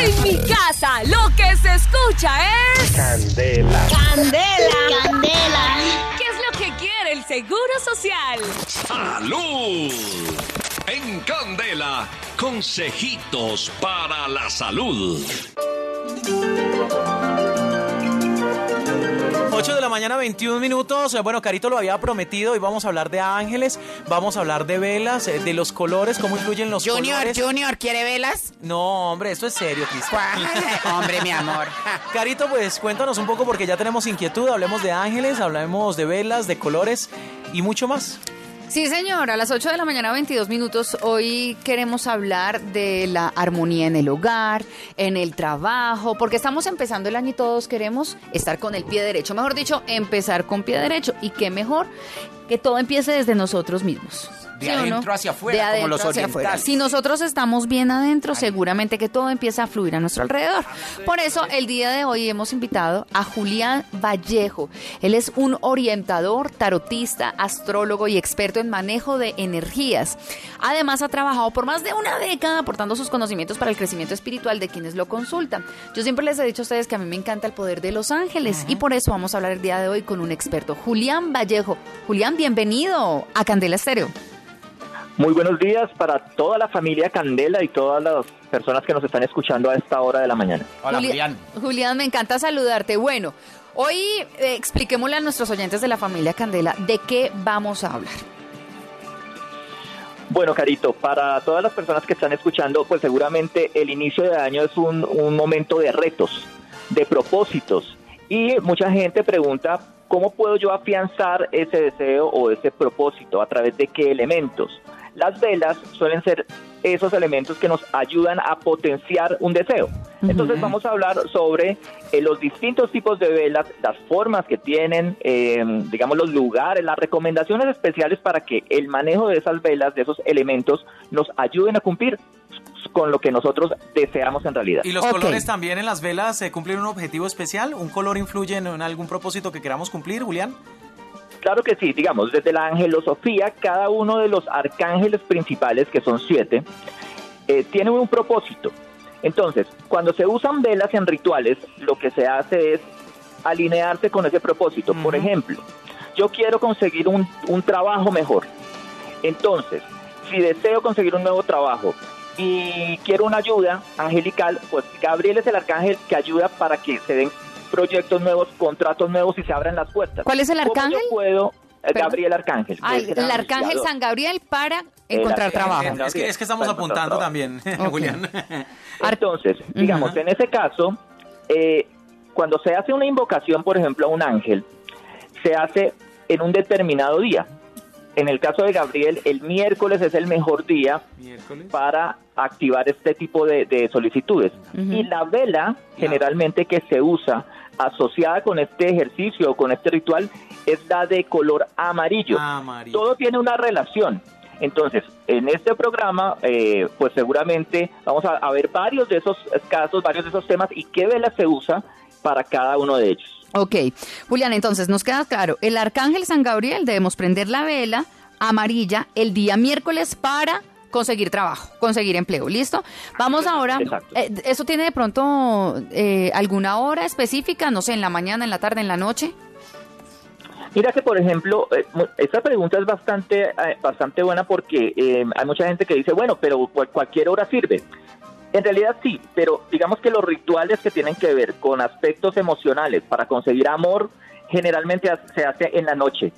En mi casa lo que se escucha es... Candela. Candela. Candela. ¿Qué es lo que quiere el Seguro Social? ¡Salud! En Candela, consejitos para la salud. 8 de la mañana, 21 minutos. Eh, Bueno, Carito lo había prometido y vamos a hablar de ángeles, vamos a hablar de velas, eh, de los colores, cómo influyen los Junior, colores. Junior, ¿quiere velas? No, hombre, esto es serio, Cristian. Hombre, mi amor. Carito, pues cuéntanos un poco porque ya tenemos inquietud. Hablemos de ángeles, hablemos de velas, de colores y mucho más. Sí, señor, a las 8 de la mañana, 22 minutos, hoy queremos hablar de la armonía en el hogar, en el trabajo, porque estamos empezando el año y todos queremos estar con el pie derecho, mejor dicho, empezar con pie derecho. ¿Y qué mejor que todo empiece desde nosotros mismos? De ¿Sí o no? adentro hacia afuera, De como adentro los hacia afuera. Si nosotros estamos bien adentro, seguramente que todo empieza a fluir a nuestro alrededor. Por eso, el día de hoy hemos invitado a Julián Vallejo. Él es un orientador, tarotista, astrólogo y experto en manejo de energías. Además, ha trabajado por más de una década aportando sus conocimientos para el crecimiento espiritual de quienes lo consultan. Yo siempre les he dicho a ustedes que a mí me encanta el poder de los ángeles y por eso vamos a hablar el día de hoy con un experto, Julián Vallejo. Julián, bienvenido a Candela Estéreo. Muy buenos días para toda la familia Candela y todas las personas que nos están escuchando a esta hora de la mañana. Hola, Juli- Julián. Julián, me encanta saludarte. Bueno, hoy eh, expliquémosle a nuestros oyentes de la familia Candela de qué vamos a hablar. Bueno, Carito, para todas las personas que están escuchando, pues seguramente el inicio de año es un, un momento de retos, de propósitos. Y mucha gente pregunta, ¿cómo puedo yo afianzar ese deseo o ese propósito? ¿A través de qué elementos? Las velas suelen ser esos elementos que nos ayudan a potenciar un deseo. Entonces vamos a hablar sobre eh, los distintos tipos de velas, las formas que tienen, eh, digamos los lugares, las recomendaciones especiales para que el manejo de esas velas, de esos elementos, nos ayuden a cumplir con lo que nosotros deseamos en realidad. ¿Y los colores también en las velas eh, cumplen un objetivo especial? ¿Un color influye en, en algún propósito que queramos cumplir, Julián? Claro que sí, digamos, desde la angelosofía, cada uno de los arcángeles principales, que son siete, eh, tiene un propósito. Entonces, cuando se usan velas en rituales, lo que se hace es alinearse con ese propósito. Por ejemplo, yo quiero conseguir un, un trabajo mejor. Entonces, si deseo conseguir un nuevo trabajo y quiero una ayuda angelical, pues Gabriel es el arcángel que ayuda para que se den proyectos nuevos, contratos nuevos y se abran las puertas. ¿Cuál es el ¿Cómo arcángel? yo puedo? Eh, Perdón. Gabriel Arcángel. Ah, es el, arcángel. San Gabriel para encontrar arcángel trabajo. Es que, es que estamos Para apuntando también, Ok. Julián. Entonces, digamos, en ese caso, eh, cuando se hace una invocación, por ejemplo, a un ángel, se hace en un determinado día. En el caso de Gabriel, el miércoles es el mejor día Miércoles. para activar este tipo de, de solicitudes. Y la vela, generalmente que se usa asociada con este ejercicio o con este ritual, es la de color amarillo. Amarillo. Todo tiene una relación. Entonces, en este programa, eh, pues seguramente vamos a, a ver varios de esos casos, varios de esos temas y qué vela se usa para cada uno de ellos. Ok, Julián, entonces nos queda claro, el arcángel San Gabriel debemos prender la vela amarilla el día miércoles para conseguir trabajo, conseguir empleo, ¿listo? Vamos ahora, eh, ¿eso tiene de pronto eh, alguna hora específica? No sé, en la mañana, en la tarde, en la noche. Mira que, por ejemplo, eh, esta pregunta es bastante, eh, bastante buena porque eh, hay mucha gente que dice, bueno, pero cual- cualquier hora sirve. En realidad sí, pero digamos que los rituales que tienen que ver con aspectos emocionales para conseguir amor generalmente se hace en la noche.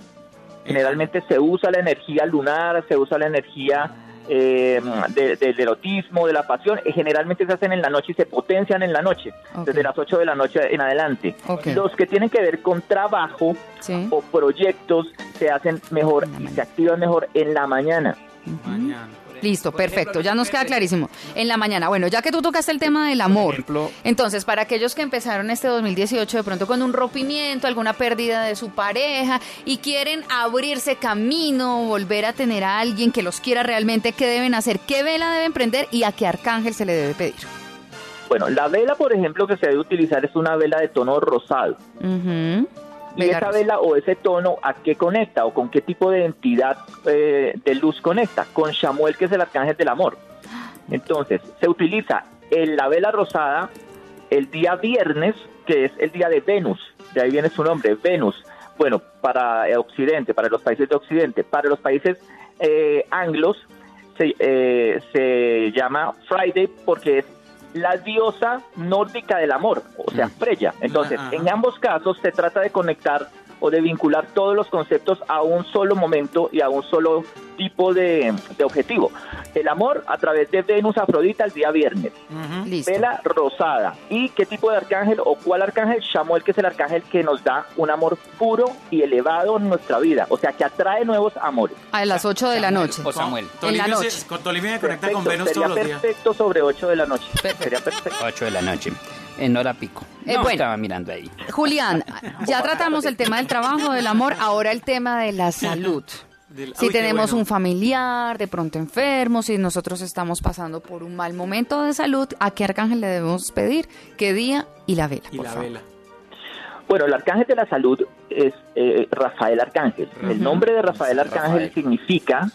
Generalmente se usa la energía lunar, se usa la energía eh, de- del erotismo, de la pasión, y generalmente se hacen en la noche y se potencian en la noche, desde las 8 de la noche en adelante. Los que tienen que ver con trabajo Sí. o proyectos se hacen mejor y se activan mejor en la mañana. Mañana. Listo, perfecto, ya nos queda clarísimo. En la mañana, bueno, ya que tú tocaste el tema del amor, ejemplo- entonces para aquellos que empezaron este 2018 de pronto con un rompimiento, alguna pérdida de su pareja y quieren abrirse camino, volver a tener a alguien que los quiera realmente, ¿qué deben hacer? ¿Qué vela deben prender y a qué arcángel se le debe pedir? Bueno, la vela, por ejemplo, que se debe utilizar es una vela de tono rosado. Y esa vela o ese tono, ¿a qué conecta o con qué tipo de entidad eh, de luz conecta? Con Shamuel, que es el arcángel del amor. Entonces, se utiliza en la vela rosada el día viernes, que es el día de Venus, de ahí viene su nombre, Venus. Bueno, para eh, Occidente, para los países de Occidente, para los países eh, anglos se, eh, se llama Friday porque es la diosa nórdica del amor, o sea, Freya. Entonces, Ajá. en ambos casos se trata de conectar o de vincular todos los conceptos a un solo momento y a un solo tipo de, de objetivo. El amor a través de Venus Afrodita el día viernes. Listo. Vela rosada. ¿Y qué tipo de arcángel o cuál arcángel? Shamuel, que es el arcángel que nos da un amor puro y elevado en nuestra vida. O sea, que atrae nuevos amores. A las 8 de la noche. O Samuel. En la Tolivia se- noche. con Tolivia me conecta con Perfecto, Venus sería todos los días. perfecto sobre 8 de la noche. Perfecto. Sería perfecto. 8 de la noche. En hora pico. Eh, no, bueno. estaba mirando ahí. Julián, ya tratamos el tema del trabajo, del amor, ahora el tema de la salud. Del- Si Uy, tenemos bueno. un familiar de pronto enfermo, si nosotros estamos pasando por un mal momento de salud, ¿a qué arcángel le debemos pedir? ¿Qué día? Y la vela, Y por la favor. vela. Bueno, el arcángel de la salud es eh, Rafael Arcángel. El nombre de Rafael Arcángel Rafael. significa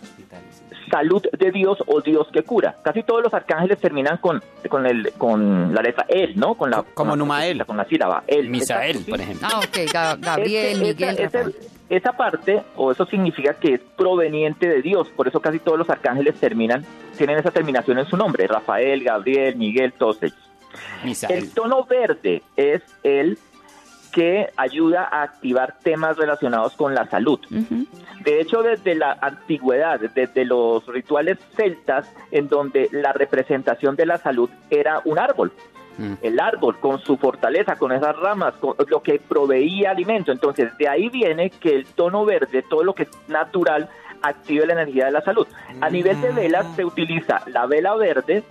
salud de Dios o Dios que cura. Casi todos los arcángeles terminan con, con, el, con la letra El, ¿no? Con la, Como con la- Numael. Con la sílaba El. Misael, por ejemplo. Ah, ok, Ga- Gabriel, Miguel. Esa parte, o eso significa que es proveniente de Dios. Por eso casi todos los arcángeles terminan, tienen esa terminación en su nombre. Rafael, Gabriel, Miguel, todos ellos. Misael. El tono verde es el que ayuda a activar temas relacionados con la salud. De hecho, desde la antigüedad, desde los rituales celtas, en donde la representación de la salud era un árbol. Mm. El árbol con su fortaleza, con esas ramas, con lo que proveía alimento. Entonces, de ahí viene que el tono verde, todo lo que es natural, active la energía de la salud. A nivel de velas, se utiliza la vela verde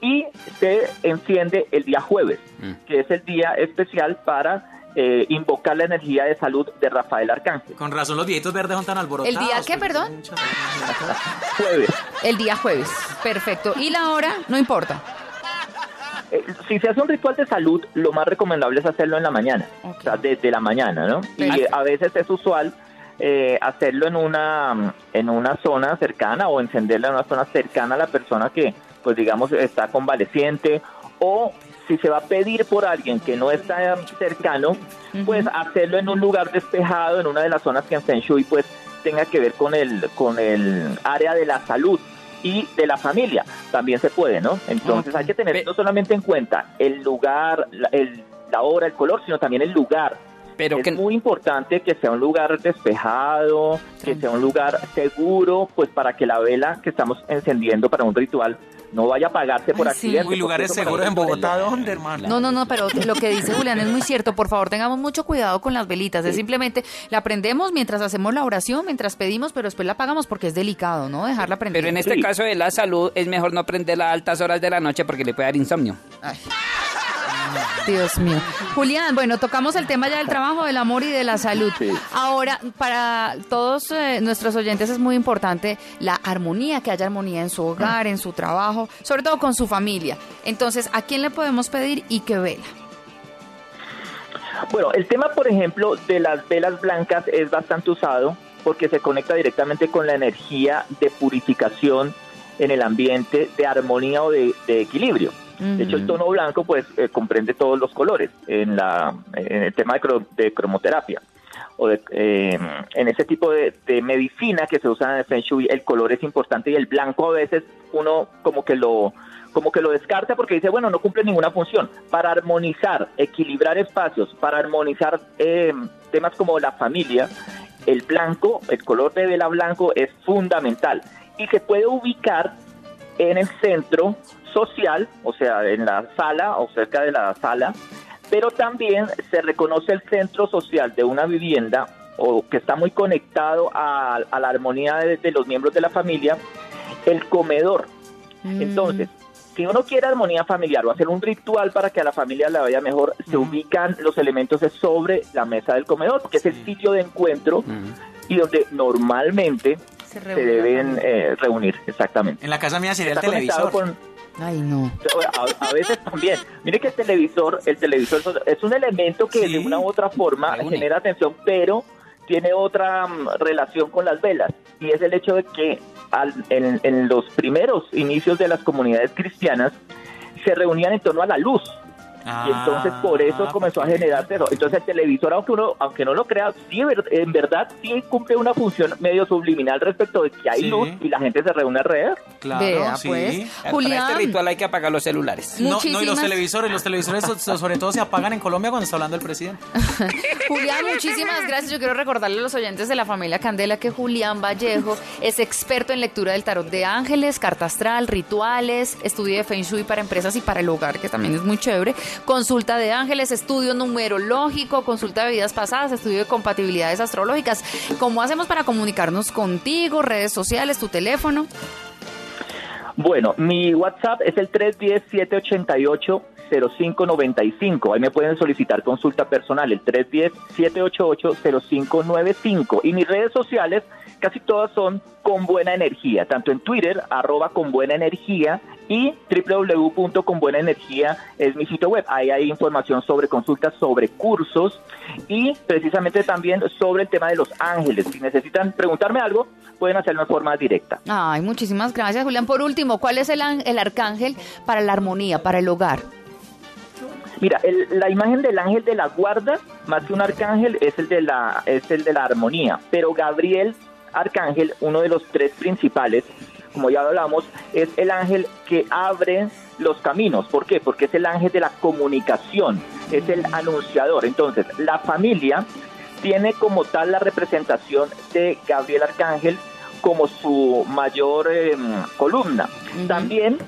y se enciende el día jueves, Mm. que es el día especial para eh, invocar la energía de salud de Rafael Arcángel. Con razón los viejitos verdes son tan alborotados. ¿El día qué, perdón? muchas- Jueves. El día jueves. Perfecto. ¿Y la hora? No importa. Eh, si se hace un ritual de salud, lo más recomendable es hacerlo en la mañana, o sea, desde la mañana, ¿no? Y eh, a veces es usual eh, hacerlo en una en una zona cercana o encenderla en una zona cercana a la persona que, pues digamos, está convaleciente. O si se va a pedir por alguien que no está cercano, pues hacerlo en un lugar despejado, en una de las zonas que en Feng Shui, pues tenga que ver con el con el área de la salud y de la familia también se puede, ¿no? Entonces hay que tener no solamente en cuenta el lugar, la, el- la hora, el color, sino también el lugar. Pero es que muy importante que sea un lugar despejado, que sea un lugar seguro, pues para que la vela que estamos encendiendo para un ritual no vaya a apagarse por Ay, sí. Uy, lugares seguros en Bogotá, ¿dónde, hermano? No, no, no, pero lo que dice Julián es muy cierto. Por favor, tengamos mucho cuidado con las velitas. Es simplemente la prendemos mientras hacemos la oración, mientras pedimos, pero después la apagamos porque es delicado, ¿no? Dejarla prendida. Pero en este Sí. caso de la salud es mejor no prenderla a altas horas de la noche porque le puede dar insomnio. Dios mío. Julián, bueno, tocamos el tema ya del trabajo, del amor y de la salud. Sí. Ahora, para todos eh, nuestros oyentes es muy importante la armonía, que haya armonía en su hogar, en su trabajo, sobre todo con su familia. Entonces, ¿a quién le podemos pedir y qué vela? Bueno, el tema, por ejemplo, de las velas blancas es bastante usado porque se conecta directamente con la energía de purificación en el ambiente, de armonía o de, de equilibrio. De hecho, el tono blanco pues eh, comprende todos los colores en, la, en el tema de, cro- de cromoterapia. O de, eh, en ese tipo de, de medicina que se usa en el Feng Shui, el color es importante y el blanco a veces uno como que lo como que lo descarta porque dice, bueno, no cumple ninguna función. Para armonizar, equilibrar espacios, para armonizar eh, temas como la familia, el blanco, el color de vela blanco es fundamental y se puede ubicar en el centro social, o sea, en la sala o cerca de la sala, pero también se reconoce el centro social de una vivienda o que está muy conectado a, a la armonía de, de los miembros de la familia, el comedor. Mm. Entonces, si uno quiere armonía familiar o hacer un ritual para que a la familia le vaya mejor, se ubican los elementos sobre la mesa del comedor, porque es el sitio de encuentro y donde normalmente Se deben eh, reunir, exactamente. En la casa mía sería el Está televisor. con, Ay, no. a, a veces también. Mire que el televisor, el televisor es un elemento que Sí. de una u otra forma genera atención, pero tiene otra mm, relación con las velas y es el hecho de que al- en, en los primeros inicios de las comunidades cristianas se reunían en torno a la luz. Y entonces por eso Ah, comenzó a generarse eso. Entonces el televisor, aunque uno, aunque no lo crea, sí, en verdad sí cumple una función medio subliminal respecto de que hay Sí. luz y la gente se reúne alrededor. Claro, Vea, sí. pues. Para Julián. este ritual hay que apagar los celulares. No, no, y los televisores, los televisores so- so- sobre todo se apagan en Colombia cuando está hablando el presidente. Julián, muchísimas gracias. Yo quiero recordarle a los oyentes de la familia Candela que Julián Vallejo es experto en lectura del tarot de ángeles, carta astral, rituales, estudio de Feng Shui para empresas y para el hogar, que también es muy chévere, consulta de ángeles, estudio numerológico, consulta de vidas pasadas, estudio de compatibilidades astrológicas. ¿Cómo hacemos para comunicarnos contigo? Redes sociales, tu teléfono. Bueno, mi WhatsApp es el 310-788-0595. Ahí me pueden solicitar consulta personal, el 310-788-0595. Y mis redes sociales, casi todas son con buena energía, tanto en Twitter, arroba con buena energía, y www.conbuenaenergía es mi sitio web. Ahí hay información sobre consultas, sobre cursos y precisamente también sobre el tema de los ángeles. Si necesitan preguntarme algo, pueden hacerlo en forma directa. Ay, muchísimas gracias, Julián. Por último, ¿cuál es el, el arcángel para la armonía, para el hogar? Mira, el- la imagen del ángel de la guarda, más que un arcángel, es el de la es el de la armonía. Pero Gabriel Arcángel, uno de los tres principales, como ya hablamos, es el ángel que abre los caminos. ¿Por qué? Porque es el ángel de la comunicación, es el anunciador. Entonces, la familia tiene como tal la representación de Gabriel Arcángel como su mayor eh, columna. También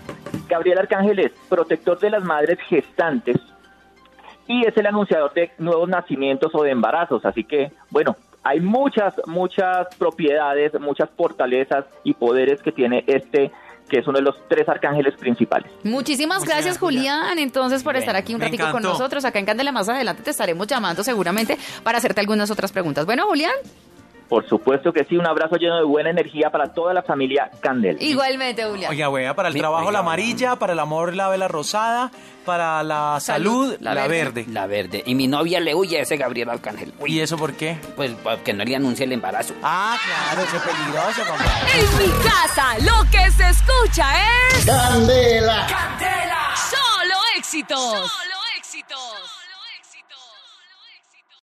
Gabriel Arcángel es protector de las madres gestantes y es el anunciador de nuevos nacimientos o de embarazos. Así que, bueno, hay muchas, muchas propiedades, muchas fortalezas y poderes que tiene este, que es uno de los tres arcángeles principales. Muchísimas Muchas gracias, gracias, Julián, entonces, por estar aquí un me ratico con nosotros. Acá en Candela más adelante te estaremos llamando seguramente para hacerte algunas otras preguntas. Bueno, Julián, Por supuesto que sí, un abrazo lleno de buena energía para toda la familia Candel. igualmente, Julián. Oiga, wea, para el Mi- trabajo oiga, la amarilla, para el amor la vela rosada, para la salud, Salud, la la, verde. verde. La verde. Y mi novia le huye a ese Gabriel Arcángel. Uy, ¿Y eso por qué? pues para que no le anuncie el embarazo. Ah, claro, eso es peligroso, compadre. En mi casa lo que se escucha es Candela. Solo éxitos. Solo éxitos.